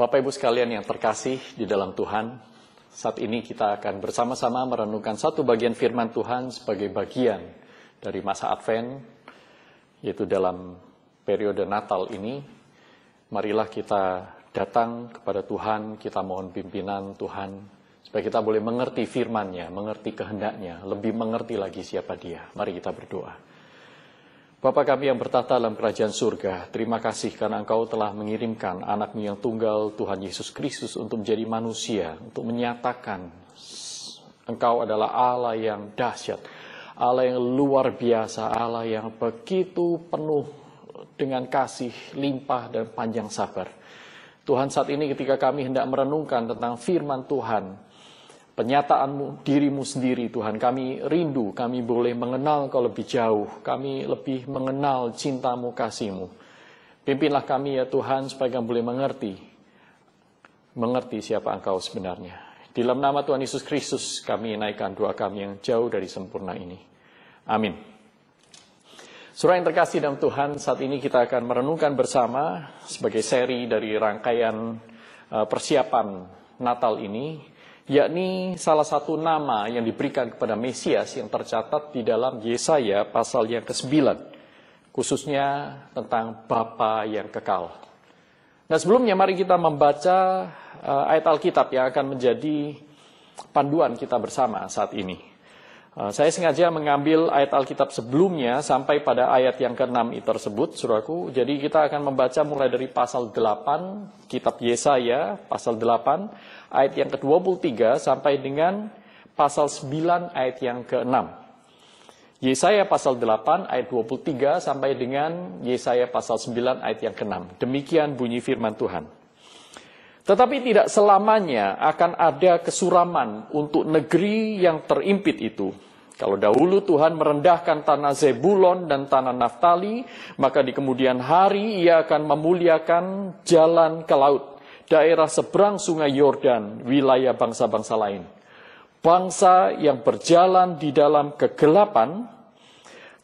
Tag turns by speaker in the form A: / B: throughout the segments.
A: Bapak Ibu sekalian yang terkasih di dalam Tuhan, saat ini kita akan bersama-sama merenungkan satu bagian firman Tuhan sebagai bagian dari masa Advent, yaitu dalam periode Natal ini. Marilah kita datang kepada Tuhan, kita mohon pimpinan Tuhan, supaya kita boleh mengerti firman-Nya, mengerti kehendaknya, lebih mengerti lagi siapa Dia. Mari kita berdoa. Bapa kami yang bertata dalam kerajaan surga, terima kasih karena Engkau telah mengirimkan anakmu yang tunggal, Tuhan Yesus Kristus, untuk menjadi manusia, untuk menyatakan Engkau adalah Allah yang dahsyat, Allah yang luar biasa, Allah yang begitu penuh dengan kasih, limpah, dan panjang sabar. Tuhan saat ini ketika kami hendak merenungkan tentang firman Tuhan, penyataanmu dirimu sendiri Tuhan. Kami rindu, kami boleh mengenal kau lebih jauh. Kami lebih mengenal cintamu, kasihmu. Pimpinlah kami ya Tuhan supaya kami boleh mengerti. Mengerti siapa engkau sebenarnya. Di dalam nama Tuhan Yesus Kristus kami naikkan doa kami yang jauh dari sempurna ini. Amin. Surah yang terkasih dalam Tuhan, saat ini kita akan merenungkan bersama sebagai seri dari rangkaian uh, persiapan Natal ini yakni salah satu nama yang diberikan kepada Mesias yang tercatat di dalam Yesaya pasal yang ke-9, khususnya tentang Bapa yang kekal. Nah sebelumnya mari kita membaca uh, ayat Alkitab yang akan menjadi panduan kita bersama saat ini. Uh, saya sengaja mengambil ayat Alkitab sebelumnya sampai pada ayat yang ke-6 itu tersebut, suraku. Jadi kita akan membaca mulai dari pasal 8, kitab Yesaya, pasal 8, ayat yang ke-23 sampai dengan pasal 9 ayat yang ke-6. Yesaya pasal 8 ayat 23 sampai dengan Yesaya pasal 9 ayat yang ke-6. Demikian bunyi firman Tuhan. Tetapi tidak selamanya akan ada kesuraman untuk negeri yang terimpit itu. Kalau dahulu Tuhan merendahkan tanah Zebulon dan tanah Naftali, maka di kemudian hari ia akan memuliakan jalan ke laut daerah seberang sungai Yordan, wilayah bangsa-bangsa lain. Bangsa yang berjalan di dalam kegelapan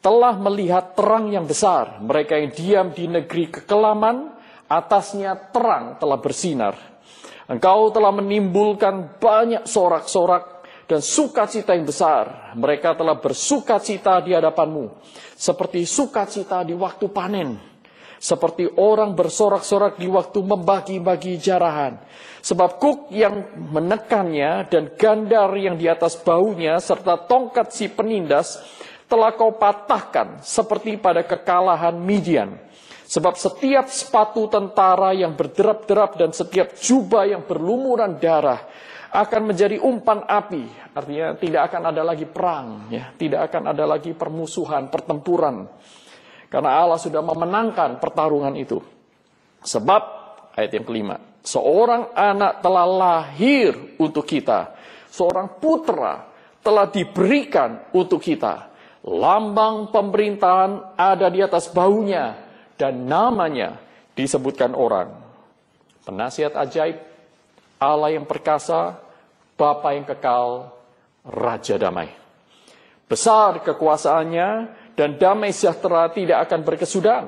A: telah melihat terang yang besar. Mereka yang diam di negeri kekelaman, atasnya terang telah bersinar. Engkau telah menimbulkan banyak sorak-sorak dan sukacita yang besar. Mereka telah bersukacita di hadapanmu, seperti sukacita di waktu panen seperti orang bersorak-sorak di waktu membagi-bagi jarahan. Sebab kuk yang menekannya dan gandar yang di atas baunya serta tongkat si penindas telah kau patahkan seperti pada kekalahan Midian. Sebab setiap sepatu tentara yang berderap-derap dan setiap jubah yang berlumuran darah akan menjadi umpan api. Artinya tidak akan ada lagi perang, ya, tidak akan ada lagi permusuhan, pertempuran. Karena Allah sudah memenangkan pertarungan itu. Sebab, ayat yang kelima, seorang anak telah lahir untuk kita. Seorang putra telah diberikan untuk kita. Lambang pemerintahan ada di atas baunya dan namanya disebutkan orang. Penasihat ajaib, Allah yang perkasa, Bapa yang kekal, Raja damai. Besar kekuasaannya dan damai sejahtera tidak akan berkesudahan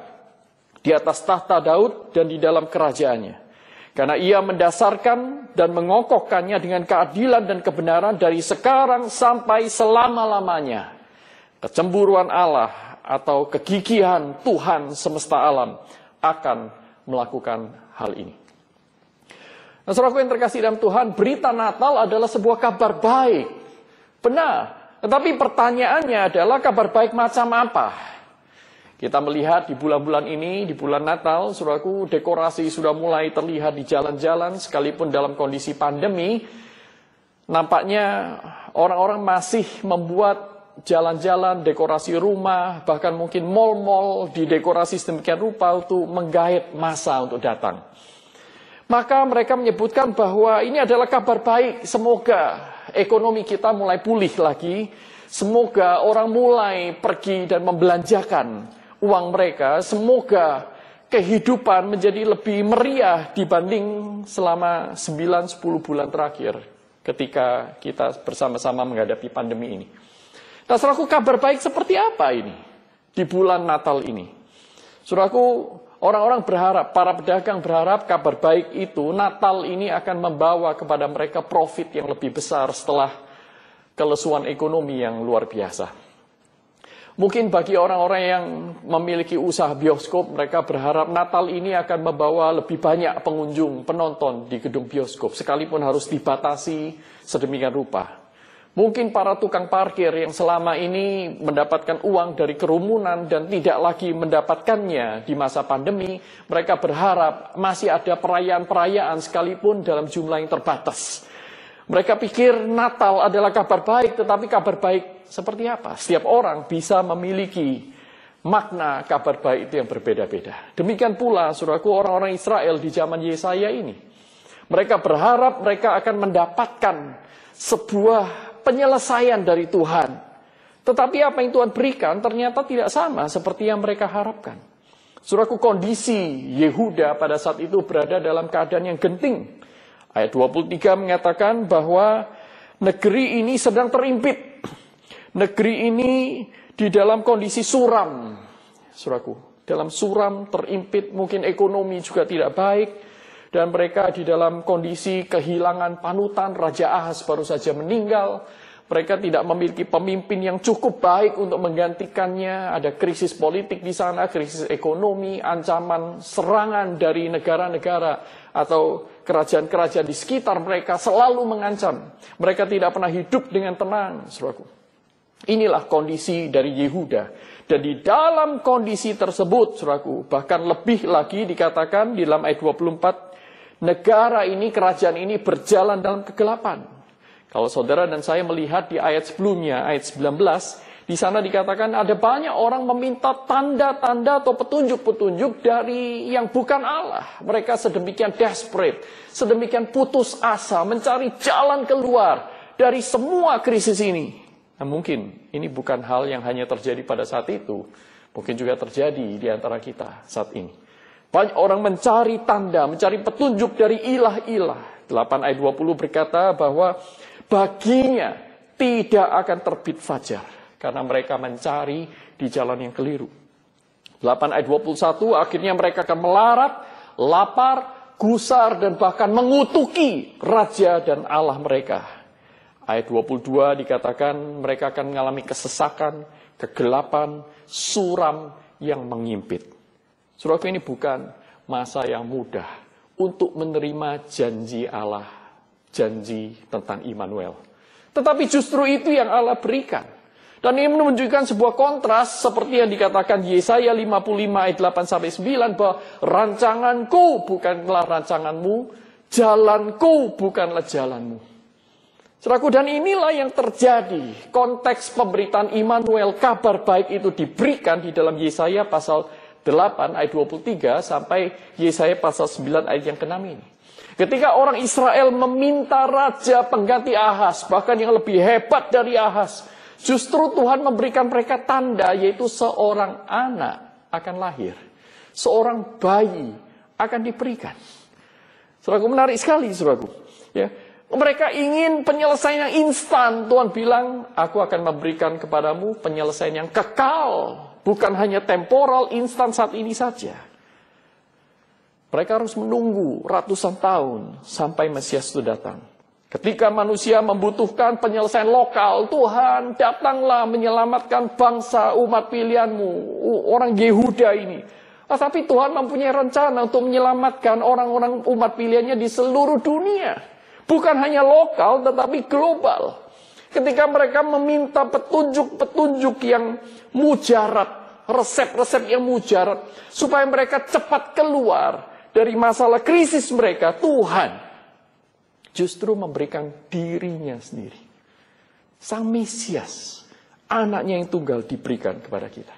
A: di atas tahta Daud dan di dalam kerajaannya. Karena ia mendasarkan dan mengokohkannya dengan keadilan dan kebenaran dari sekarang sampai selama-lamanya. Kecemburuan Allah atau kegigihan Tuhan semesta alam akan melakukan hal ini. Nah, saudaraku yang terkasih dalam Tuhan, berita Natal adalah sebuah kabar baik. Benar, tetapi pertanyaannya adalah kabar baik macam apa? Kita melihat di bulan-bulan ini, di bulan Natal, suraku dekorasi sudah mulai terlihat di jalan-jalan, sekalipun dalam kondisi pandemi, nampaknya orang-orang masih membuat jalan-jalan, dekorasi rumah, bahkan mungkin mal-mal didekorasi sedemikian rupa untuk menggait masa untuk datang. Maka mereka menyebutkan bahwa ini adalah kabar baik, semoga ekonomi kita mulai pulih lagi. Semoga orang mulai pergi dan membelanjakan uang mereka. Semoga kehidupan menjadi lebih meriah dibanding selama 9-10 bulan terakhir ketika kita bersama-sama menghadapi pandemi ini. Nah, suraku kabar baik seperti apa ini di bulan Natal ini? Suraku, Orang-orang berharap, para pedagang berharap kabar baik itu Natal ini akan membawa kepada mereka profit yang lebih besar setelah kelesuan ekonomi yang luar biasa. Mungkin bagi orang-orang yang memiliki usaha bioskop, mereka berharap Natal ini akan membawa lebih banyak pengunjung, penonton di gedung bioskop, sekalipun harus dibatasi sedemikian rupa. Mungkin para tukang parkir yang selama ini mendapatkan uang dari kerumunan dan tidak lagi mendapatkannya di masa pandemi, mereka berharap masih ada perayaan-perayaan sekalipun dalam jumlah yang terbatas. Mereka pikir Natal adalah kabar baik, tetapi kabar baik seperti apa? Setiap orang bisa memiliki makna kabar baik itu yang berbeda-beda. Demikian pula, suraku orang-orang Israel di zaman Yesaya ini. Mereka berharap mereka akan mendapatkan sebuah penyelesaian dari Tuhan. Tetapi apa yang Tuhan berikan ternyata tidak sama seperti yang mereka harapkan. Suraku kondisi Yehuda pada saat itu berada dalam keadaan yang genting. Ayat 23 mengatakan bahwa negeri ini sedang terimpit. Negeri ini di dalam kondisi suram. Suraku, dalam suram, terimpit, mungkin ekonomi juga tidak baik. Dan mereka di dalam kondisi kehilangan panutan, Raja Ahas baru saja meninggal. Mereka tidak memiliki pemimpin yang cukup baik untuk menggantikannya. Ada krisis politik di sana, krisis ekonomi, ancaman serangan dari negara-negara atau kerajaan-kerajaan di sekitar mereka selalu mengancam. Mereka tidak pernah hidup dengan tenang, saudaraku. Inilah kondisi dari Yehuda. Dan di dalam kondisi tersebut, saudaraku, bahkan lebih lagi dikatakan di dalam ayat 24, negara ini, kerajaan ini berjalan dalam kegelapan. Kalau saudara dan saya melihat di ayat sebelumnya, ayat 19, di sana dikatakan ada banyak orang meminta tanda-tanda atau petunjuk-petunjuk dari yang bukan Allah. Mereka sedemikian desperate, sedemikian putus asa, mencari jalan keluar dari semua krisis ini. Nah, mungkin ini bukan hal yang hanya terjadi pada saat itu, mungkin juga terjadi di antara kita saat ini. Banyak orang mencari tanda, mencari petunjuk dari ilah-ilah. 8 ayat 20 berkata bahwa baginya tidak akan terbit fajar karena mereka mencari di jalan yang keliru. 8 ayat 21 akhirnya mereka akan melarat, lapar, gusar dan bahkan mengutuki raja dan Allah mereka. Ayat 22 dikatakan mereka akan mengalami kesesakan, kegelapan, suram yang mengimpit. Surah ini bukan masa yang mudah untuk menerima janji Allah janji tentang Immanuel. Tetapi justru itu yang Allah berikan. Dan ini menunjukkan sebuah kontras seperti yang dikatakan Yesaya 55 ayat 8 sampai 9 bahwa rancanganku bukanlah rancanganmu, jalanku bukanlah jalanmu. Seraku dan inilah yang terjadi. Konteks pemberitaan Immanuel kabar baik itu diberikan di dalam Yesaya pasal 8 ayat 23 sampai Yesaya pasal 9 ayat yang ke-6 ini. Ketika orang Israel meminta raja pengganti Ahas, bahkan yang lebih hebat dari Ahas, justru Tuhan memberikan mereka tanda, yaitu seorang anak akan lahir. Seorang bayi akan diberikan. Suraku menarik sekali, suraku. Ya, mereka ingin penyelesaian yang instan. Tuhan bilang, aku akan memberikan kepadamu penyelesaian yang kekal. Bukan hanya temporal, instan saat ini saja. Mereka harus menunggu ratusan tahun sampai Mesias itu datang. Ketika manusia membutuhkan penyelesaian lokal, Tuhan datanglah menyelamatkan bangsa umat pilihanmu, orang Yehuda ini. Tapi Tuhan mempunyai rencana untuk menyelamatkan orang-orang umat pilihannya di seluruh dunia. Bukan hanya lokal, tetapi global. Ketika mereka meminta petunjuk-petunjuk yang mujarab, resep-resep yang mujarab, supaya mereka cepat keluar dari masalah krisis mereka, Tuhan justru memberikan dirinya sendiri. Sang Mesias, anaknya yang tunggal diberikan kepada kita.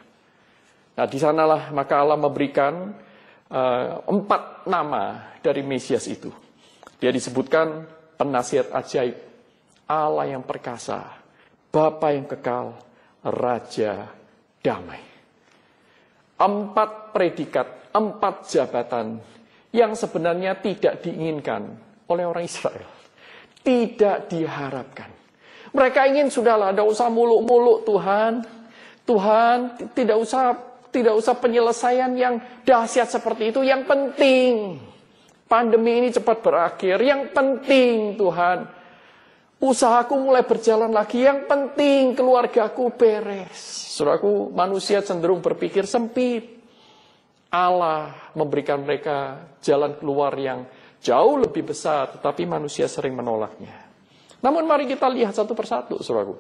A: Nah, di sanalah maka Allah memberikan uh, empat nama dari Mesias itu. Dia disebutkan penasihat ajaib, Allah yang perkasa, Bapa yang kekal, Raja damai. Empat predikat, empat jabatan yang sebenarnya tidak diinginkan oleh orang Israel. Tidak diharapkan. Mereka ingin sudahlah, tidak usah muluk-muluk Tuhan. Tuhan tidak usah tidak usah penyelesaian yang dahsyat seperti itu. Yang penting, pandemi ini cepat berakhir. Yang penting, Tuhan, usahaku mulai berjalan lagi. Yang penting, keluargaku beres. Saudaraku, manusia cenderung berpikir sempit. Allah memberikan mereka jalan keluar yang jauh lebih besar, tetapi manusia sering menolaknya. Namun mari kita lihat satu persatu, saudaraku.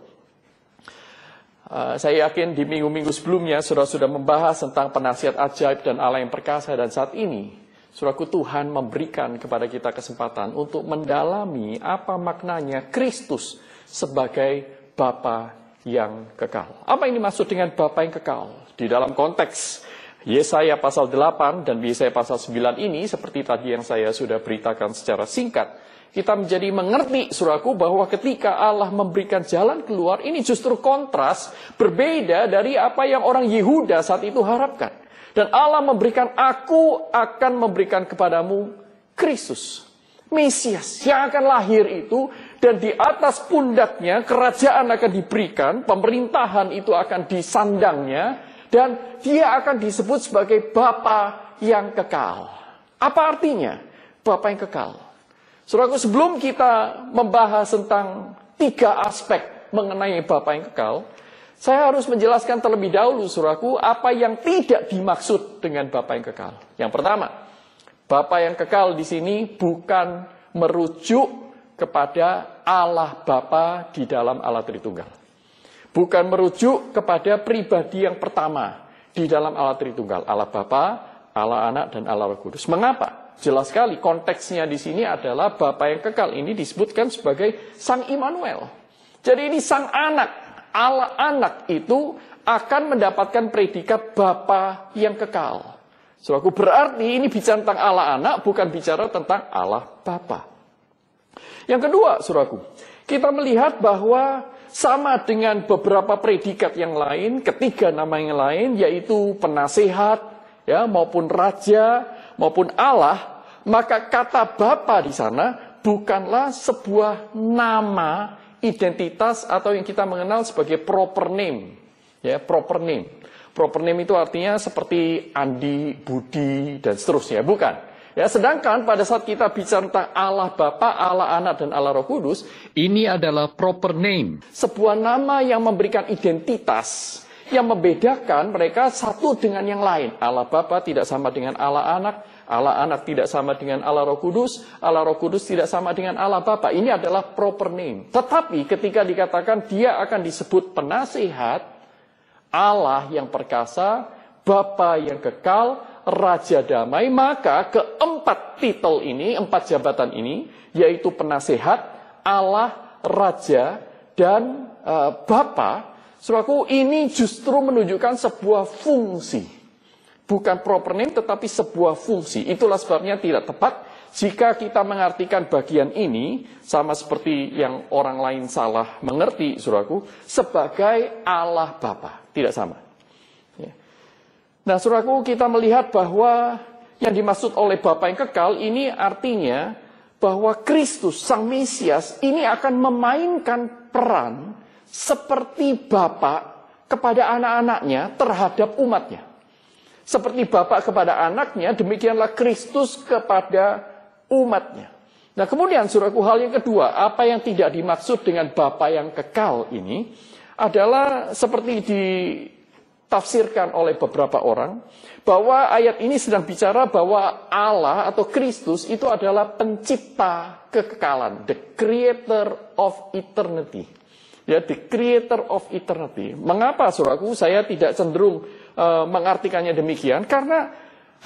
A: Uh, saya yakin di minggu-minggu sebelumnya saudara sudah membahas tentang penasihat ajaib dan Allah yang perkasa dan saat ini saudaraku Tuhan memberikan kepada kita kesempatan untuk mendalami apa maknanya Kristus sebagai Bapa yang kekal. Apa ini maksud dengan Bapa yang kekal? Di dalam konteks Yesaya pasal 8 dan Yesaya pasal 9 ini seperti tadi yang saya sudah beritakan secara singkat, kita menjadi mengerti suraku bahwa ketika Allah memberikan jalan keluar ini justru kontras berbeda dari apa yang orang Yehuda saat itu harapkan. Dan Allah memberikan aku akan memberikan kepadamu Kristus. Mesias yang akan lahir itu dan di atas pundaknya kerajaan akan diberikan, pemerintahan itu akan disandangnya dan dia akan disebut sebagai Bapa yang kekal. Apa artinya Bapa yang kekal? Saudaraku, sebelum kita membahas tentang tiga aspek mengenai Bapa yang kekal, saya harus menjelaskan terlebih dahulu, saudaraku, apa yang tidak dimaksud dengan Bapa yang kekal. Yang pertama, Bapa yang kekal di sini bukan merujuk kepada Allah Bapa di dalam Allah Tritunggal. Bukan merujuk kepada pribadi yang pertama di dalam Allah Tritunggal, Allah Bapa, Allah Anak dan Allah Roh Kudus. Mengapa? Jelas sekali konteksnya di sini adalah Bapa yang kekal ini disebutkan sebagai Sang Immanuel. Jadi ini Sang Anak, Allah Anak itu akan mendapatkan predikat Bapa yang kekal. Suraku berarti ini bicara tentang Allah Anak, bukan bicara tentang Allah Bapa. Yang kedua, suraku, kita melihat bahwa sama dengan beberapa predikat yang lain, ketiga nama yang lain yaitu penasehat, ya maupun raja, maupun Allah, maka kata Bapa di sana bukanlah sebuah nama identitas atau yang kita mengenal sebagai proper name, ya proper name. Proper name itu artinya seperti Andi, Budi dan seterusnya, bukan. Ya, sedangkan pada saat kita bicara tentang Allah Bapa, Allah Anak, dan Allah Roh Kudus, ini adalah proper name. Sebuah nama yang memberikan identitas, yang membedakan mereka satu dengan yang lain. Allah Bapa tidak sama dengan Allah Anak, Allah Anak tidak sama dengan Allah Roh Kudus, Allah Roh Kudus tidak sama dengan Allah Bapa. Ini adalah proper name. Tetapi ketika dikatakan dia akan disebut penasihat, Allah yang perkasa, Bapa yang kekal, Raja Damai, maka keempat titel ini, empat jabatan ini, yaitu penasehat, Allah, Raja, dan uh, Bapa, Saudaraku, ini justru menunjukkan sebuah fungsi. Bukan proper name, tetapi sebuah fungsi. Itulah sebabnya tidak tepat jika kita mengartikan bagian ini, sama seperti yang orang lain salah mengerti, Saudaraku, sebagai Allah Bapa. Tidak sama. Nah, suraku kita melihat bahwa yang dimaksud oleh Bapa yang kekal ini artinya bahwa Kristus Sang Mesias ini akan memainkan peran seperti Bapak kepada anak-anaknya terhadap umatnya. Seperti Bapak kepada anaknya, demikianlah Kristus kepada umatnya. Nah kemudian suraku hal yang kedua, apa yang tidak dimaksud dengan Bapak yang kekal ini adalah seperti di ditafsirkan oleh beberapa orang bahwa ayat ini sedang bicara bahwa Allah atau Kristus itu adalah pencipta kekekalan, the creator of eternity. Ya, the creator of eternity. Mengapa suraku saya tidak cenderung uh, mengartikannya demikian? Karena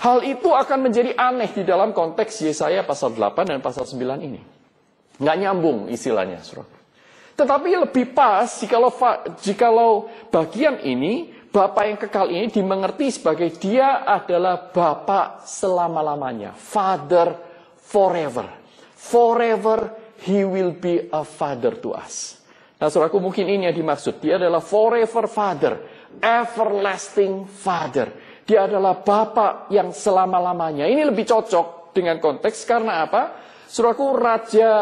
A: hal itu akan menjadi aneh di dalam konteks Yesaya pasal 8 dan pasal 9 ini. Nggak nyambung istilahnya, suraku. Tetapi lebih pas jikalau, jikalau bagian ini Bapak yang kekal ini dimengerti sebagai dia adalah Bapak selama-lamanya. Father forever. Forever he will be a father to us. Nah saudaraku mungkin ini yang dimaksud. Dia adalah forever father. Everlasting father. Dia adalah Bapak yang selama-lamanya. Ini lebih cocok dengan konteks karena apa? Saudaraku raja,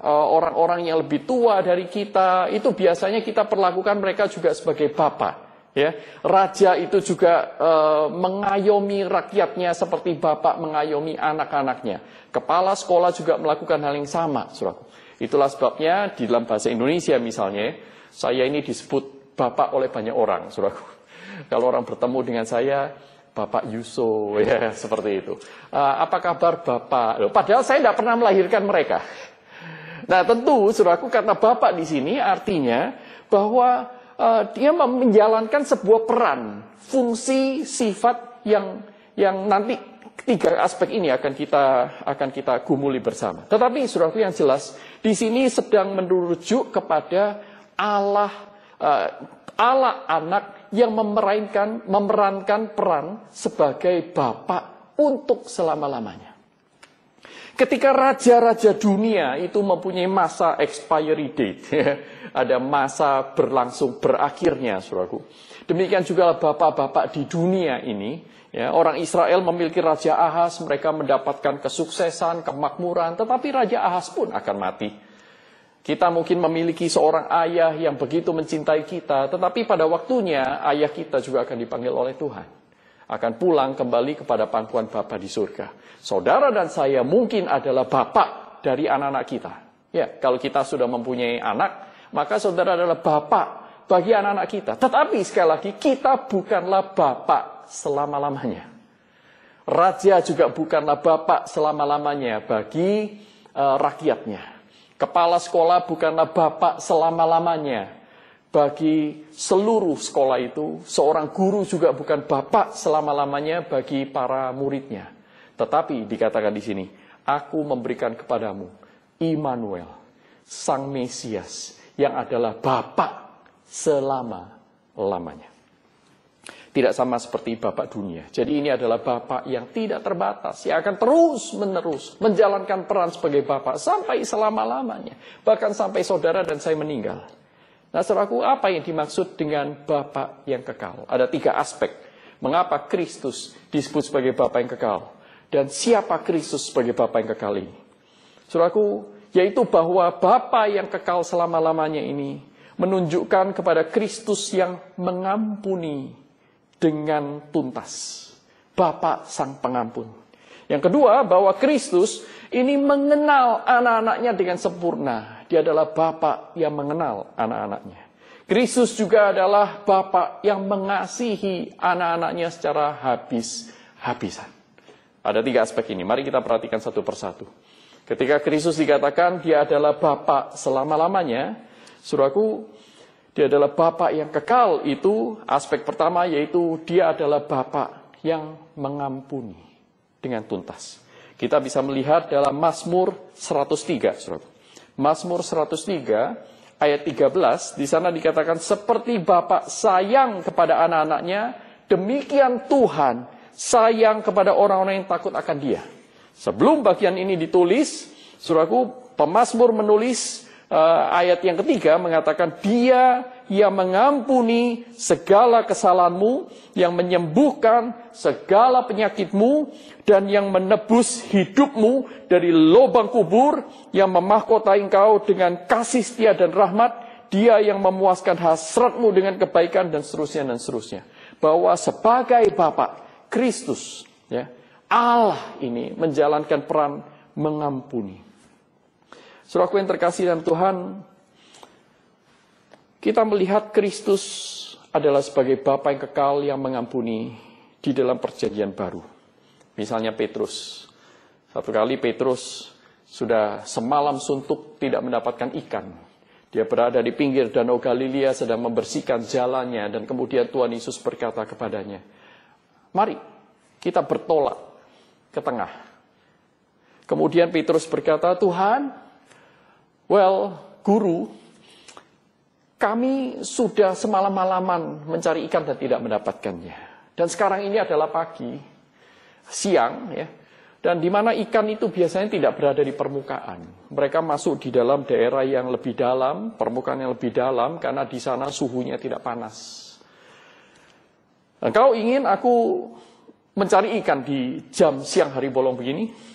A: eh, orang-orang yang lebih tua dari kita, itu biasanya kita perlakukan mereka juga sebagai Bapak Ya, raja itu juga e, mengayomi rakyatnya seperti bapak mengayomi anak-anaknya. Kepala sekolah juga melakukan hal yang sama, suraku. Itulah sebabnya di dalam bahasa Indonesia misalnya, saya ini disebut bapak oleh banyak orang, suraku. Kalau orang bertemu dengan saya, Bapak Yuso, ya seperti itu. Uh, apa kabar Bapak? Padahal saya tidak pernah melahirkan mereka. Nah tentu, suraku kata Bapak di sini artinya bahwa uh, dia menjalankan sebuah peran, fungsi, sifat yang yang nanti tiga aspek ini akan kita akan kita gumuli bersama. Tetapi suraku yang jelas di sini sedang merujuk kepada Allah uh, Allah anak yang memerankan, memerankan peran sebagai bapak untuk selama-lamanya. Ketika raja-raja dunia itu mempunyai masa expiry date, ada masa berlangsung berakhirnya, suraku. Demikian juga bapak-bapak di dunia ini, ya, orang Israel memiliki Raja Ahas, mereka mendapatkan kesuksesan, kemakmuran, tetapi Raja Ahas pun akan mati. Kita mungkin memiliki seorang ayah yang begitu mencintai kita, tetapi pada waktunya ayah kita juga akan dipanggil oleh Tuhan. Akan pulang kembali kepada pangkuan Bapa di surga. Saudara dan saya mungkin adalah bapak dari anak-anak kita. Ya, kalau kita sudah mempunyai anak, maka saudara adalah bapak bagi anak-anak kita. Tetapi sekali lagi, kita bukanlah bapak selama-lamanya. Raja juga bukanlah bapak selama-lamanya bagi uh, rakyatnya. Kepala sekolah bukanlah bapak selama-lamanya. Bagi seluruh sekolah itu, seorang guru juga bukan bapak selama-lamanya bagi para muridnya. Tetapi dikatakan di sini, aku memberikan kepadamu Immanuel, Sang Mesias, yang adalah bapak selama-lamanya. Tidak sama seperti Bapak dunia. Jadi ini adalah Bapak yang tidak terbatas. Yang akan terus-menerus menjalankan peran sebagai Bapak sampai selama-lamanya. Bahkan sampai saudara dan saya meninggal. Nah saudaraku, apa yang dimaksud dengan Bapak yang kekal? Ada tiga aspek. Mengapa Kristus disebut sebagai Bapak yang kekal? Dan siapa Kristus sebagai Bapak yang kekal ini? Saudaraku, yaitu bahwa Bapak yang kekal selama-lamanya ini menunjukkan kepada Kristus yang mengampuni dengan tuntas. Bapak Sang Pengampun. Yang kedua, bahwa Kristus ini mengenal anak-anaknya dengan sempurna. Dia adalah Bapak yang mengenal anak-anaknya. Kristus juga adalah Bapak yang mengasihi anak-anaknya secara habis-habisan. Ada tiga aspek ini. Mari kita perhatikan satu persatu. Ketika Kristus dikatakan dia adalah Bapak selama-lamanya, suraku dia adalah Bapak yang kekal itu aspek pertama yaitu dia adalah Bapak yang mengampuni dengan tuntas. Kita bisa melihat dalam Mazmur 103, Saudara. Mazmur 103 ayat 13 di sana dikatakan seperti Bapak sayang kepada anak-anaknya, demikian Tuhan sayang kepada orang-orang yang takut akan Dia. Sebelum bagian ini ditulis, Saudaraku, pemazmur menulis uh, ayat yang ketiga mengatakan dia yang mengampuni segala kesalahanmu, yang menyembuhkan segala penyakitmu, dan yang menebus hidupmu dari lubang kubur, yang memahkotai engkau dengan kasih setia dan rahmat, dia yang memuaskan hasratmu dengan kebaikan dan seterusnya dan seterusnya. Bahwa sebagai Bapak Kristus, ya, Allah ini menjalankan peran mengampuni. Saudaraku yang terkasih dalam Tuhan, kita melihat Kristus adalah sebagai Bapa yang kekal yang mengampuni di dalam perjanjian baru. Misalnya Petrus. Satu kali Petrus sudah semalam suntuk tidak mendapatkan ikan. Dia berada di pinggir Danau Galilea sedang membersihkan jalannya dan kemudian Tuhan Yesus berkata kepadanya, "Mari kita bertolak ke tengah." Kemudian Petrus berkata, "Tuhan, Well, guru, kami sudah semalam-malaman mencari ikan dan tidak mendapatkannya. Dan sekarang ini adalah pagi, siang, ya. Dan di mana ikan itu biasanya tidak berada di permukaan. Mereka masuk di dalam daerah yang lebih dalam, permukaan yang lebih dalam, karena di sana suhunya tidak panas. Dan kalau ingin aku mencari ikan di jam siang hari bolong begini,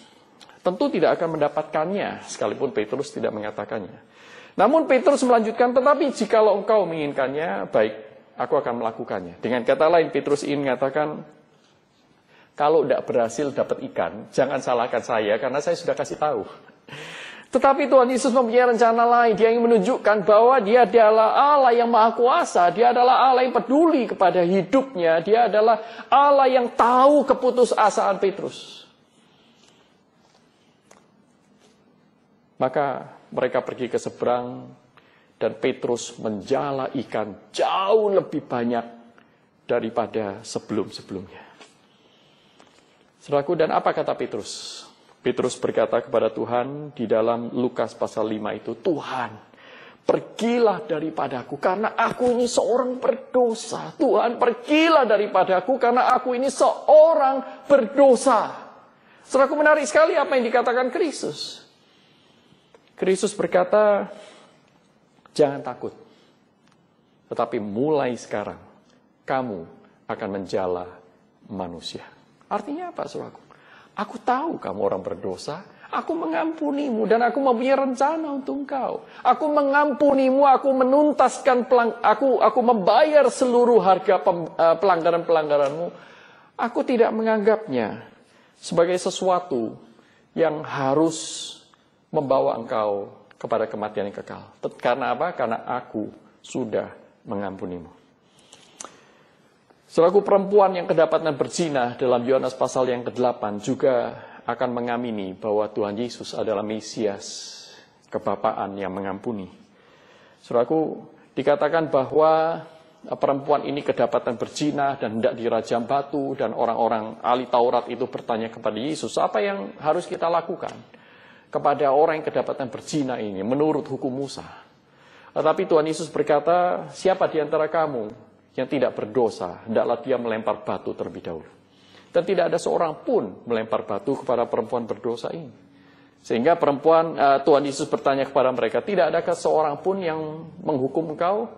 A: tentu tidak akan mendapatkannya, sekalipun Petrus tidak mengatakannya. Namun Petrus melanjutkan, tetapi jikalau engkau menginginkannya, baik, aku akan melakukannya. Dengan kata lain, Petrus ingin mengatakan, kalau tidak berhasil dapat ikan, jangan salahkan saya karena saya sudah kasih tahu. Tetapi Tuhan Yesus mempunyai rencana lain. Dia ingin menunjukkan bahwa dia adalah Allah yang maha kuasa. Dia adalah Allah yang peduli kepada hidupnya. Dia adalah Allah yang tahu keputusasaan Petrus. Maka mereka pergi ke seberang dan Petrus menjala ikan jauh lebih banyak daripada sebelum-sebelumnya. Seraku dan apa kata Petrus? Petrus berkata kepada Tuhan di dalam Lukas pasal 5 itu, Tuhan, pergilah daripadaku karena aku ini seorang berdosa. Tuhan, pergilah daripadaku karena aku ini seorang berdosa. Seraku menarik sekali apa yang dikatakan Kristus. Kristus berkata, jangan takut. Tetapi mulai sekarang, kamu akan menjala manusia. Artinya apa, saudaraku? Aku tahu kamu orang berdosa. Aku mengampunimu dan aku mempunyai rencana untuk engkau. Aku mengampunimu, aku menuntaskan pelang, aku aku membayar seluruh harga eh, pelanggaran-pelanggaranmu. Aku tidak menganggapnya sebagai sesuatu yang harus membawa engkau kepada kematian yang kekal. Karena apa? Karena aku sudah mengampunimu. Selaku perempuan yang kedapatan berzina dalam Yohanes pasal yang ke-8 juga akan mengamini bahwa Tuhan Yesus adalah Mesias, kebapaan yang mengampuni. Suraku dikatakan bahwa perempuan ini kedapatan berzina dan hendak dirajam batu dan orang-orang ahli Taurat itu bertanya kepada Yesus, apa yang harus kita lakukan kepada orang yang kedapatan berzina ini menurut hukum Musa? Tetapi Tuhan Yesus berkata, siapa di antara kamu yang tidak berdosa, hendaklah dia melempar batu terlebih dahulu. Dan tidak ada seorang pun melempar batu kepada perempuan berdosa ini. Sehingga perempuan uh, Tuhan Yesus bertanya kepada mereka, tidak adakah seorang pun yang menghukum engkau?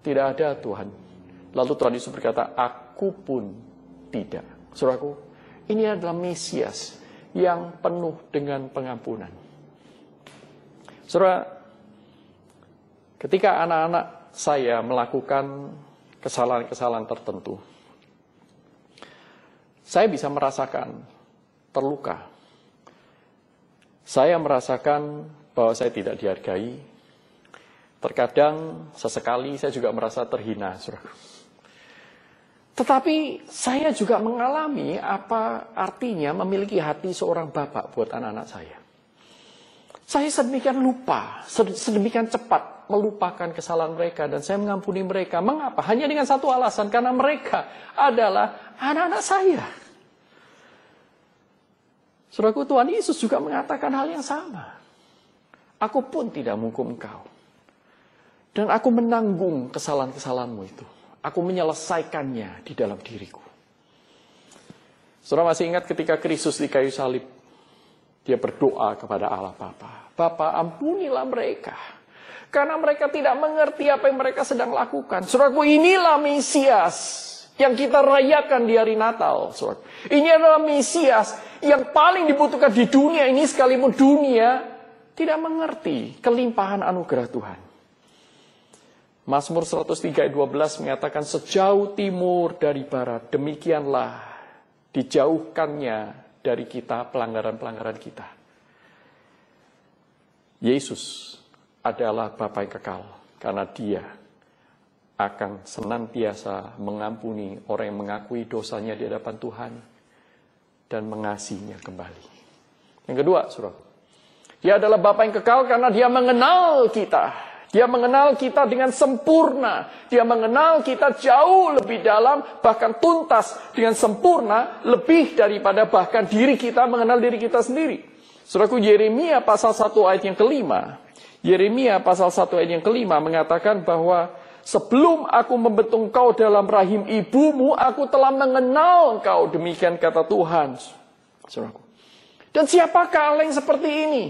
A: Tidak ada Tuhan. Lalu Tuhan Yesus berkata, aku pun tidak. Saudaraku, ini adalah Mesias yang penuh dengan pengampunan. Saudara, ketika anak-anak saya melakukan kesalahan-kesalahan tertentu. Saya bisa merasakan terluka. Saya merasakan bahwa saya tidak dihargai. Terkadang sesekali saya juga merasa terhina, saudara. Tetapi saya juga mengalami apa artinya memiliki hati seorang bapak buat anak-anak saya. Saya sedemikian lupa, sedemikian cepat melupakan kesalahan mereka dan saya mengampuni mereka. Mengapa? Hanya dengan satu alasan, karena mereka adalah anak-anak saya. Saudaraku Tuhan Yesus juga mengatakan hal yang sama. Aku pun tidak menghukum engkau. Dan aku menanggung kesalahan-kesalahanmu itu. Aku menyelesaikannya di dalam diriku. Saudara masih ingat ketika Kristus di kayu salib dia berdoa kepada Allah Bapa. Bapa ampunilah mereka. Karena mereka tidak mengerti apa yang mereka sedang lakukan. Suraku inilah Mesias yang kita rayakan di hari Natal. Suraku. Ini adalah Mesias yang paling dibutuhkan di dunia ini sekalipun dunia tidak mengerti kelimpahan anugerah Tuhan. Mazmur 103 12 mengatakan sejauh timur dari barat demikianlah dijauhkannya dari kita pelanggaran-pelanggaran kita. Yesus adalah Bapa yang kekal karena dia akan senantiasa mengampuni orang yang mengakui dosanya di hadapan Tuhan dan mengasihinya kembali. Yang kedua, surah. Dia adalah Bapa yang kekal karena dia mengenal kita. Dia mengenal kita dengan sempurna. Dia mengenal kita jauh lebih dalam, bahkan tuntas dengan sempurna, lebih daripada bahkan diri kita mengenal diri kita sendiri. Suraku Yeremia pasal 1 ayat yang kelima. Yeremia pasal 1 ayat yang kelima mengatakan bahwa sebelum aku membentuk kau dalam rahim ibumu, aku telah mengenal kau. Demikian kata Tuhan. Suraku. Dan siapakah Allah yang seperti ini?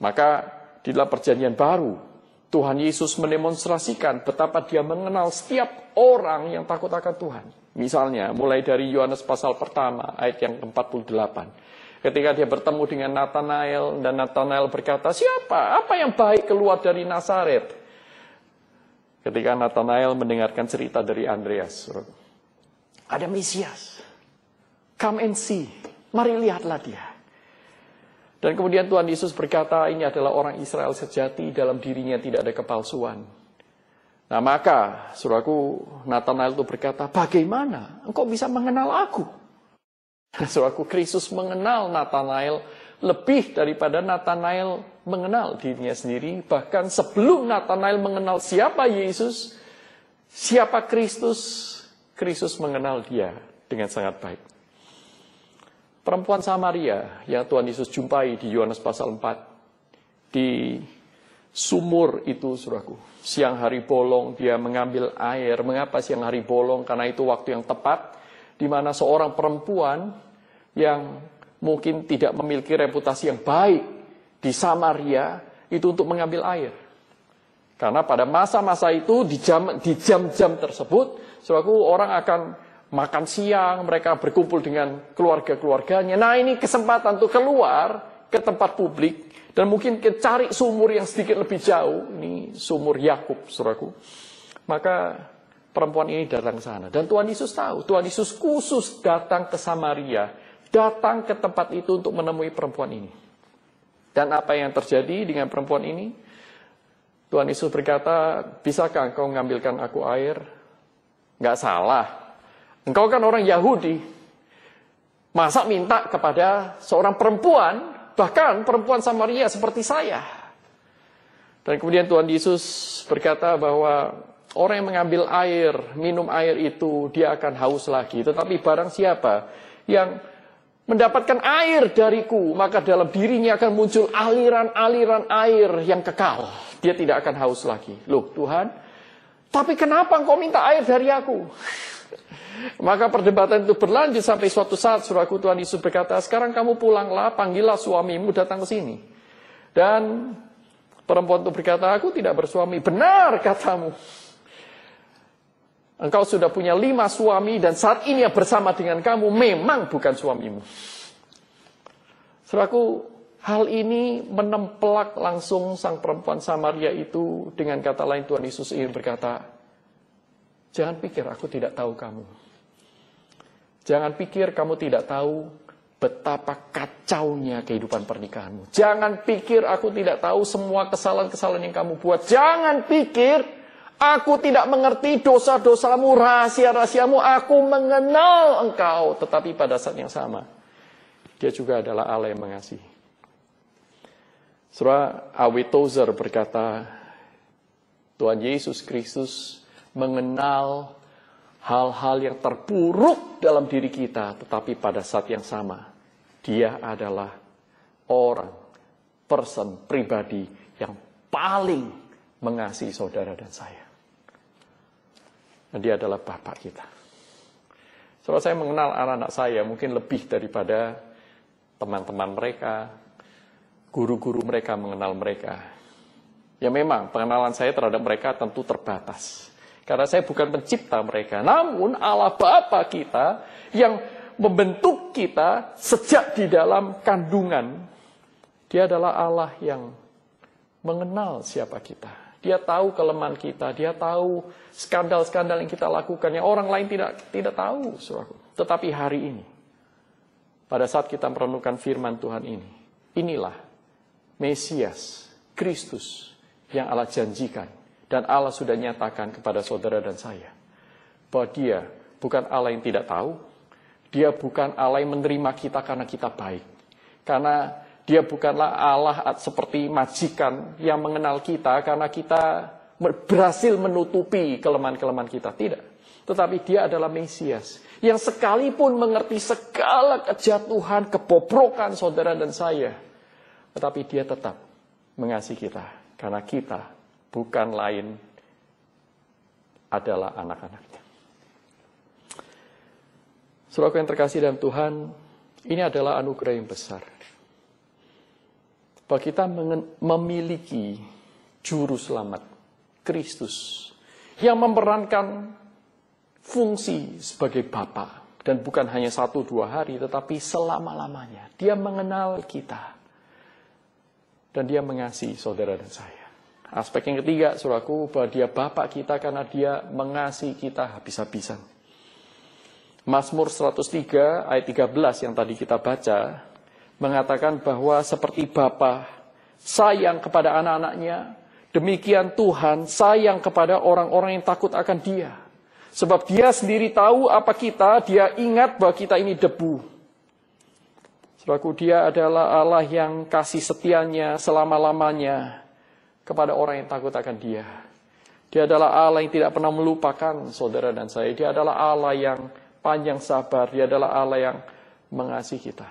A: Maka di dalam perjanjian baru, Tuhan Yesus mendemonstrasikan betapa dia mengenal setiap orang yang takut akan Tuhan. Misalnya, mulai dari Yohanes pasal pertama, ayat yang ke-48. Ketika dia bertemu dengan Nathanael, dan Nathanael berkata, siapa? Apa yang baik keluar dari Nazaret? Ketika Nathanael mendengarkan cerita dari Andreas, ada Mesias, come and see, mari lihatlah dia. Dan kemudian Tuhan Yesus berkata, ini adalah orang Israel sejati, dalam dirinya tidak ada kepalsuan. Nah maka, suraku Nathanael itu berkata, bagaimana engkau bisa mengenal aku? Suraku Kristus mengenal Nathanael lebih daripada Nathanael mengenal dirinya sendiri. Bahkan sebelum Nathanael mengenal siapa Yesus, siapa Kristus, Kristus mengenal dia dengan sangat baik. Perempuan Samaria yang Tuhan Yesus jumpai di Yohanes pasal 4 di sumur itu, suraku. Siang hari bolong, dia mengambil air. Mengapa siang hari bolong? Karena itu waktu yang tepat, di mana seorang perempuan yang mungkin tidak memiliki reputasi yang baik di Samaria, itu untuk mengambil air. Karena pada masa-masa itu, di jam di jam-jam tersebut, suraku orang akan makan siang, mereka berkumpul dengan keluarga-keluarganya. Nah ini kesempatan untuk keluar ke tempat publik dan mungkin cari sumur yang sedikit lebih jauh, ini sumur Yakub, saudaraku. Maka perempuan ini datang ke sana. Dan Tuhan Yesus tahu, Tuhan Yesus khusus datang ke Samaria, datang ke tempat itu untuk menemui perempuan ini. Dan apa yang terjadi dengan perempuan ini? Tuhan Yesus berkata, bisakah engkau mengambilkan aku air? Enggak salah. Engkau kan orang Yahudi. Masa minta kepada seorang perempuan Bahkan perempuan Samaria seperti saya. Dan kemudian Tuhan Yesus berkata bahwa orang yang mengambil air, minum air itu, dia akan haus lagi. Tetapi barang siapa yang mendapatkan air dariku, maka dalam dirinya akan muncul aliran-aliran air yang kekal. Dia tidak akan haus lagi. Loh Tuhan, tapi kenapa engkau minta air dari aku? Maka perdebatan itu berlanjut sampai suatu saat suraku Tuhan Yesus berkata, sekarang kamu pulanglah, panggillah suamimu datang ke sini. Dan perempuan itu berkata, aku tidak bersuami. Benar katamu. Engkau sudah punya lima suami dan saat ini yang bersama dengan kamu memang bukan suamimu. Suraku, hal ini menempelak langsung sang perempuan Samaria itu dengan kata lain Tuhan Yesus ingin berkata, jangan pikir aku tidak tahu kamu. Jangan pikir kamu tidak tahu betapa kacaunya kehidupan pernikahanmu. Jangan pikir aku tidak tahu semua kesalahan-kesalahan yang kamu buat. Jangan pikir aku tidak mengerti dosa-dosamu, rahasia-rahasiamu. Aku mengenal engkau. Tetapi pada saat yang sama, dia juga adalah Allah yang mengasihi. Surah Awi Tozer berkata, Tuhan Yesus Kristus mengenal hal-hal yang terpuruk dalam diri kita, tetapi pada saat yang sama, dia adalah orang, person, pribadi yang paling mengasihi saudara dan saya. Dan dia adalah Bapak kita. Setelah saya mengenal anak-anak saya, mungkin lebih daripada teman-teman mereka, guru-guru mereka mengenal mereka. Ya memang, pengenalan saya terhadap mereka tentu terbatas. Karena saya bukan pencipta mereka. Namun Allah Bapa kita yang membentuk kita sejak di dalam kandungan. Dia adalah Allah yang mengenal siapa kita. Dia tahu kelemahan kita, dia tahu skandal-skandal yang kita lakukan yang orang lain tidak tidak tahu, Saudaraku. Tetapi hari ini pada saat kita merenungkan firman Tuhan ini, inilah Mesias, Kristus yang Allah janjikan dan Allah sudah nyatakan kepada saudara dan saya bahwa dia bukan Allah yang tidak tahu, dia bukan Allah yang menerima kita karena kita baik. Karena dia bukanlah Allah seperti majikan yang mengenal kita karena kita berhasil menutupi kelemahan-kelemahan kita. Tidak. Tetapi dia adalah Mesias yang sekalipun mengerti segala kejatuhan, kebobrokan saudara dan saya. Tetapi dia tetap mengasihi kita karena kita bukan lain adalah anak-anaknya. Saudara yang terkasih dalam Tuhan, ini adalah anugerah yang besar. Bahwa kita memiliki juru selamat, Kristus, yang memerankan fungsi sebagai Bapa. Dan bukan hanya satu dua hari, tetapi selama-lamanya. Dia mengenal kita. Dan dia mengasihi saudara dan saya. Aspek yang ketiga, suraku, bahwa dia Bapak kita karena dia mengasihi kita habis-habisan. Mazmur 103 ayat 13 yang tadi kita baca, mengatakan bahwa seperti Bapa sayang kepada anak-anaknya, demikian Tuhan sayang kepada orang-orang yang takut akan dia. Sebab dia sendiri tahu apa kita, dia ingat bahwa kita ini debu. Sebab dia adalah Allah yang kasih setianya selama-lamanya kepada orang yang takut akan dia. Dia adalah Allah yang tidak pernah melupakan saudara dan saya. Dia adalah Allah yang panjang sabar. Dia adalah Allah yang mengasihi kita.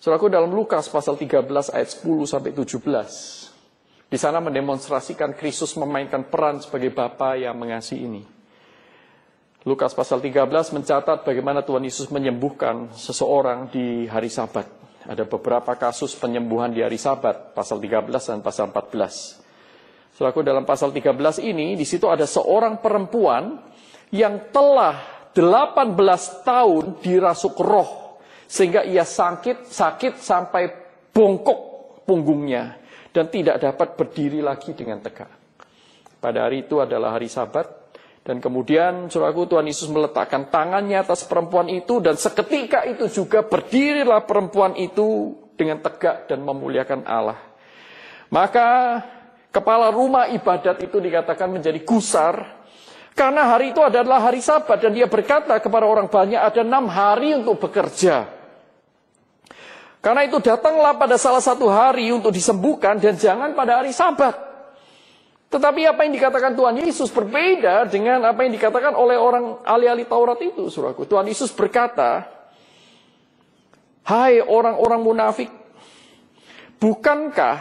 A: Saudaraku dalam Lukas pasal 13 ayat 10 sampai 17. Di sana mendemonstrasikan Kristus memainkan peran sebagai Bapa yang mengasihi ini. Lukas pasal 13 mencatat bagaimana Tuhan Yesus menyembuhkan seseorang di hari Sabat. Ada beberapa kasus penyembuhan di hari Sabat, pasal 13 dan pasal 14. Selaku dalam pasal 13 ini, di situ ada seorang perempuan yang telah 18 tahun dirasuk roh sehingga ia sakit sakit sampai bongkok punggungnya dan tidak dapat berdiri lagi dengan tegak. Pada hari itu adalah hari Sabat dan kemudian suraku Tuhan Yesus meletakkan tangannya atas perempuan itu dan seketika itu juga berdirilah perempuan itu dengan tegak dan memuliakan Allah. Maka kepala rumah ibadat itu dikatakan menjadi gusar karena hari itu adalah hari sabat dan dia berkata kepada orang banyak ada enam hari untuk bekerja. Karena itu datanglah pada salah satu hari untuk disembuhkan dan jangan pada hari sabat. Tetapi apa yang dikatakan Tuhan Yesus berbeda dengan apa yang dikatakan oleh orang ahli-ahli Taurat itu, suraku. Tuhan Yesus berkata, Hai orang-orang munafik, bukankah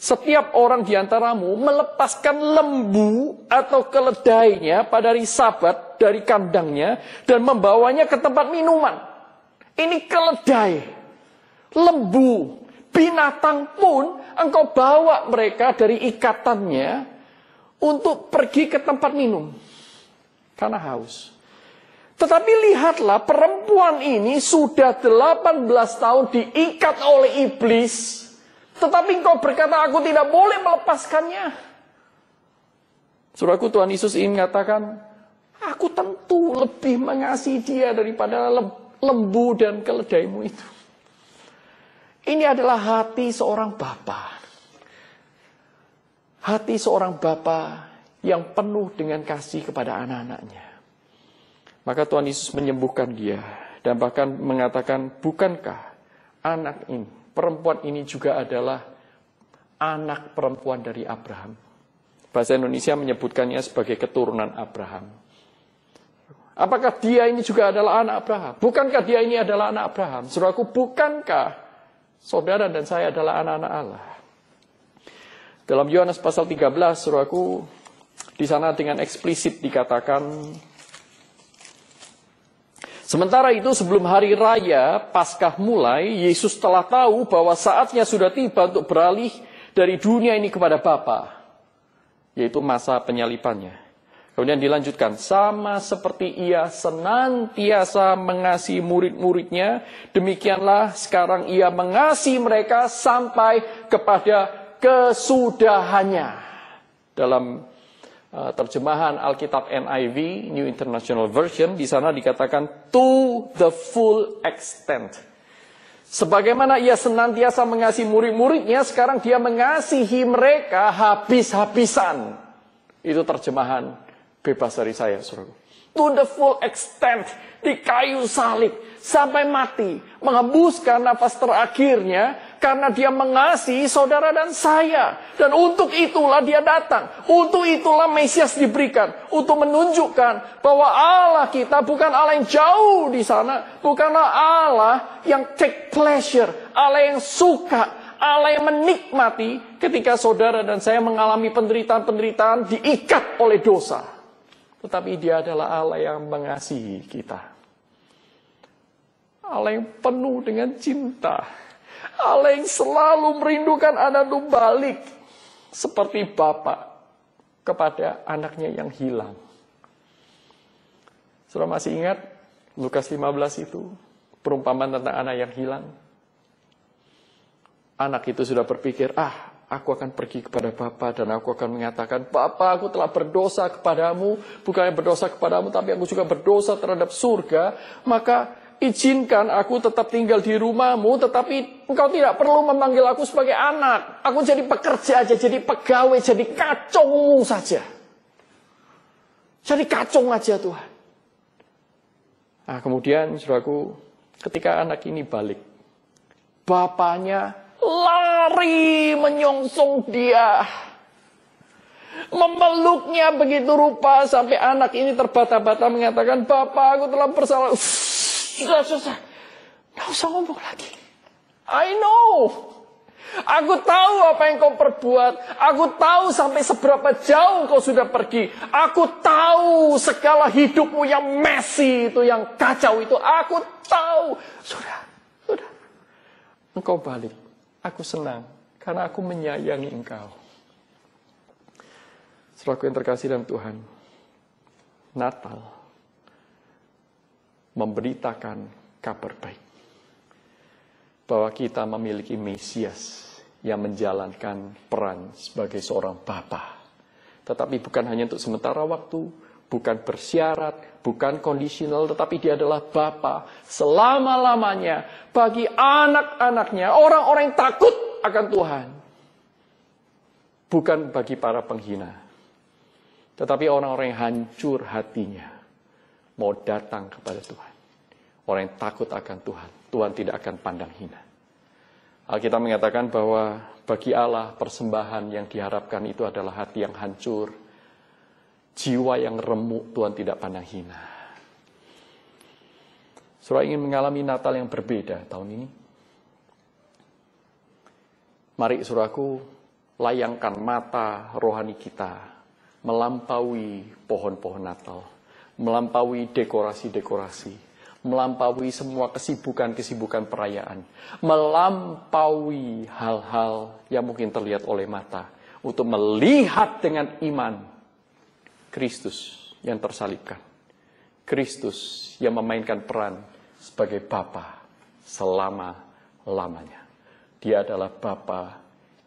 A: setiap orang di antaramu melepaskan lembu atau keledainya pada hari sabat dari kandangnya dan membawanya ke tempat minuman. Ini keledai lembu, binatang pun engkau bawa mereka dari ikatannya untuk pergi ke tempat minum. Karena haus. Tetapi lihatlah perempuan ini sudah 18 tahun diikat oleh iblis. Tetapi engkau berkata aku tidak boleh melepaskannya. Suraku Tuhan Yesus ingin mengatakan, aku tentu lebih mengasihi dia daripada lembu dan keledaimu itu. Ini adalah hati seorang bapa. Hati seorang bapa yang penuh dengan kasih kepada anak-anaknya. Maka Tuhan Yesus menyembuhkan dia dan bahkan mengatakan, "Bukankah anak ini, perempuan ini juga adalah anak perempuan dari Abraham?" Bahasa Indonesia menyebutkannya sebagai keturunan Abraham. Apakah dia ini juga adalah anak Abraham? Bukankah dia ini adalah anak Abraham? Saudaraku, bukankah Saudara dan saya adalah anak-anak Allah. Dalam Yohanes pasal 13, suruhku, di sana dengan eksplisit dikatakan, Sementara itu sebelum hari raya Paskah mulai, Yesus telah tahu bahwa saatnya sudah tiba untuk beralih dari dunia ini kepada Bapa, yaitu masa penyalipannya. Kemudian dilanjutkan, sama seperti ia senantiasa mengasihi murid-muridnya, demikianlah sekarang ia mengasihi mereka sampai kepada kesudahannya. Dalam uh, terjemahan Alkitab NIV, New International Version, di sana dikatakan to the full extent. Sebagaimana ia senantiasa mengasihi murid-muridnya, sekarang dia mengasihi mereka habis-habisan. Itu terjemahan bebas dari saya, saudara. To the full extent, di kayu salib, sampai mati, mengembuskan nafas terakhirnya, karena dia mengasihi saudara dan saya. Dan untuk itulah dia datang. Untuk itulah Mesias diberikan. Untuk menunjukkan bahwa Allah kita bukan Allah yang jauh di sana. Bukanlah Allah yang take pleasure. Allah yang suka. Allah yang menikmati ketika saudara dan saya mengalami penderitaan-penderitaan diikat oleh dosa. Tetapi dia adalah Allah yang mengasihi kita. Allah yang penuh dengan cinta. Allah yang selalu merindukan anak itu balik. Seperti Bapak kepada anaknya yang hilang. Sudah masih ingat Lukas 15 itu? Perumpamaan tentang anak yang hilang. Anak itu sudah berpikir, ah Aku akan pergi kepada Bapa dan aku akan mengatakan, Bapa aku telah berdosa kepadamu, bukannya berdosa kepadamu, tapi aku juga berdosa terhadap surga, maka izinkan aku tetap tinggal di rumahmu, tetapi engkau tidak perlu memanggil aku sebagai anak. Aku jadi pekerja aja, jadi pegawai, jadi kacungmu saja. Jadi kacung aja Tuhan. Nah kemudian saudaraku, ketika anak ini balik, bapaknya lari menyongsong dia. Memeluknya begitu rupa sampai anak ini terbata-bata mengatakan, Bapak aku telah bersalah. Sudah, sudah. Gak usah ngomong lagi. I know. Aku tahu apa yang kau perbuat. Aku tahu sampai seberapa jauh kau sudah pergi. Aku tahu segala hidupmu yang messy itu, yang kacau itu. Aku tahu. Sudah, sudah. Engkau balik. Aku senang karena aku menyayangi engkau. Selaku yang terkasih dalam Tuhan, Natal memberitakan kabar baik. Bahwa kita memiliki Mesias yang menjalankan peran sebagai seorang Bapa. Tetapi bukan hanya untuk sementara waktu, bukan bersyarat, bukan kondisional, tetapi dia adalah Bapa selama-lamanya bagi anak-anaknya, orang-orang yang takut akan Tuhan. Bukan bagi para penghina, tetapi orang-orang yang hancur hatinya mau datang kepada Tuhan. Orang yang takut akan Tuhan, Tuhan tidak akan pandang hina. Alkitab mengatakan bahwa bagi Allah persembahan yang diharapkan itu adalah hati yang hancur, jiwa yang remuk Tuhan tidak pandang hina. Surah ingin mengalami Natal yang berbeda tahun ini. Mari surahku layangkan mata rohani kita melampaui pohon-pohon Natal, melampaui dekorasi-dekorasi, melampaui semua kesibukan-kesibukan perayaan, melampaui hal-hal yang mungkin terlihat oleh mata, untuk melihat dengan iman Kristus yang tersalibkan. Kristus yang memainkan peran sebagai Bapa selama-lamanya. Dia adalah Bapa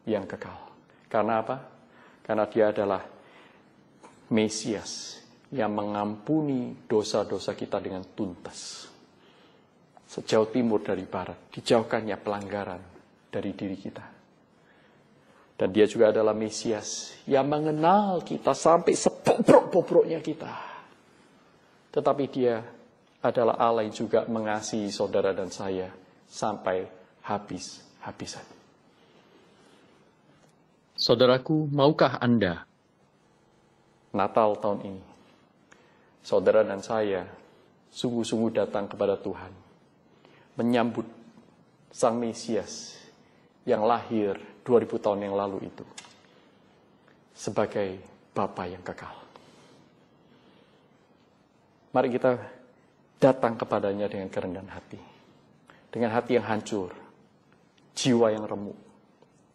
A: yang kekal. Karena apa? Karena dia adalah Mesias yang mengampuni dosa-dosa kita dengan tuntas. Sejauh timur dari barat, dijauhkannya pelanggaran dari diri kita. Dan dia juga adalah Mesias yang mengenal kita sampai sebobrok-bobroknya kita. Tetapi dia adalah Allah yang juga mengasihi saudara dan saya sampai habis-habisan. Saudaraku, maukah Anda Natal tahun ini, saudara dan saya sungguh-sungguh datang kepada Tuhan, menyambut Sang Mesias yang lahir 2000 tahun yang lalu itu sebagai Bapa yang kekal. Mari kita datang kepadanya dengan kerendahan hati. Dengan hati yang hancur, jiwa yang remuk.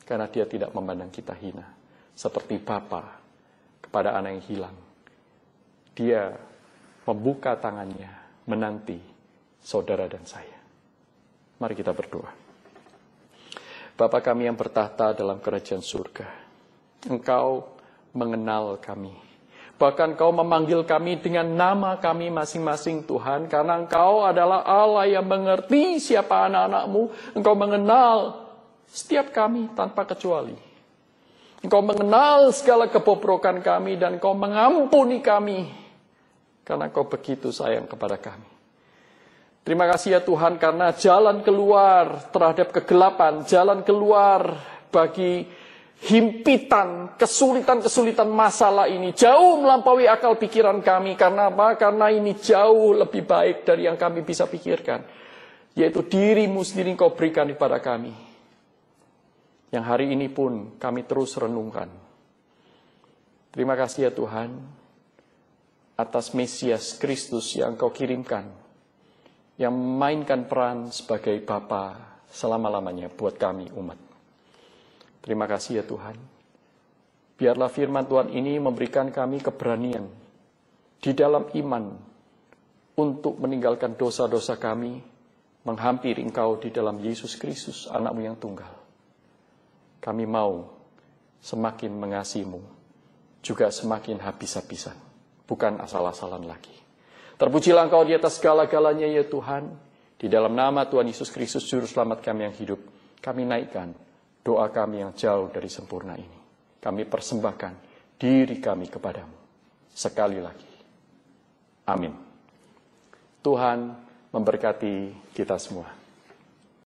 A: Karena dia tidak memandang kita hina. Seperti Bapa kepada anak yang hilang. Dia membuka tangannya menanti saudara dan saya. Mari kita berdoa. Bapa kami yang bertahta dalam kerajaan surga, Engkau mengenal kami. Bahkan Engkau memanggil kami dengan nama kami masing-masing Tuhan, karena Engkau adalah Allah yang mengerti siapa anak-anakmu. Engkau mengenal setiap kami tanpa kecuali. Engkau mengenal segala kebobrokan kami dan Engkau mengampuni kami. Karena Engkau begitu sayang kepada kami. Terima kasih ya Tuhan karena jalan keluar terhadap kegelapan, jalan keluar bagi himpitan, kesulitan-kesulitan masalah ini jauh melampaui akal pikiran kami. Karena apa? Karena ini jauh lebih baik dari yang kami bisa pikirkan. Yaitu dirimu sendiri kau berikan kepada kami. Yang hari ini pun kami terus renungkan. Terima kasih ya Tuhan atas Mesias Kristus yang kau kirimkan yang memainkan peran sebagai Bapa selama-lamanya buat kami umat. Terima kasih ya Tuhan. Biarlah firman Tuhan ini memberikan kami keberanian di dalam iman untuk meninggalkan dosa-dosa kami, menghampiri Engkau di dalam Yesus Kristus, anakmu yang tunggal. Kami mau semakin mengasihimu, juga semakin habis-habisan, bukan asal-asalan lagi. Terpujilah Engkau di atas segala-galanya ya Tuhan, di dalam nama Tuhan Yesus Kristus, Juru Selamat kami yang hidup, kami naikkan doa kami yang jauh dari sempurna ini. Kami persembahkan diri kami kepadamu. Sekali lagi. Amin. Tuhan memberkati kita semua.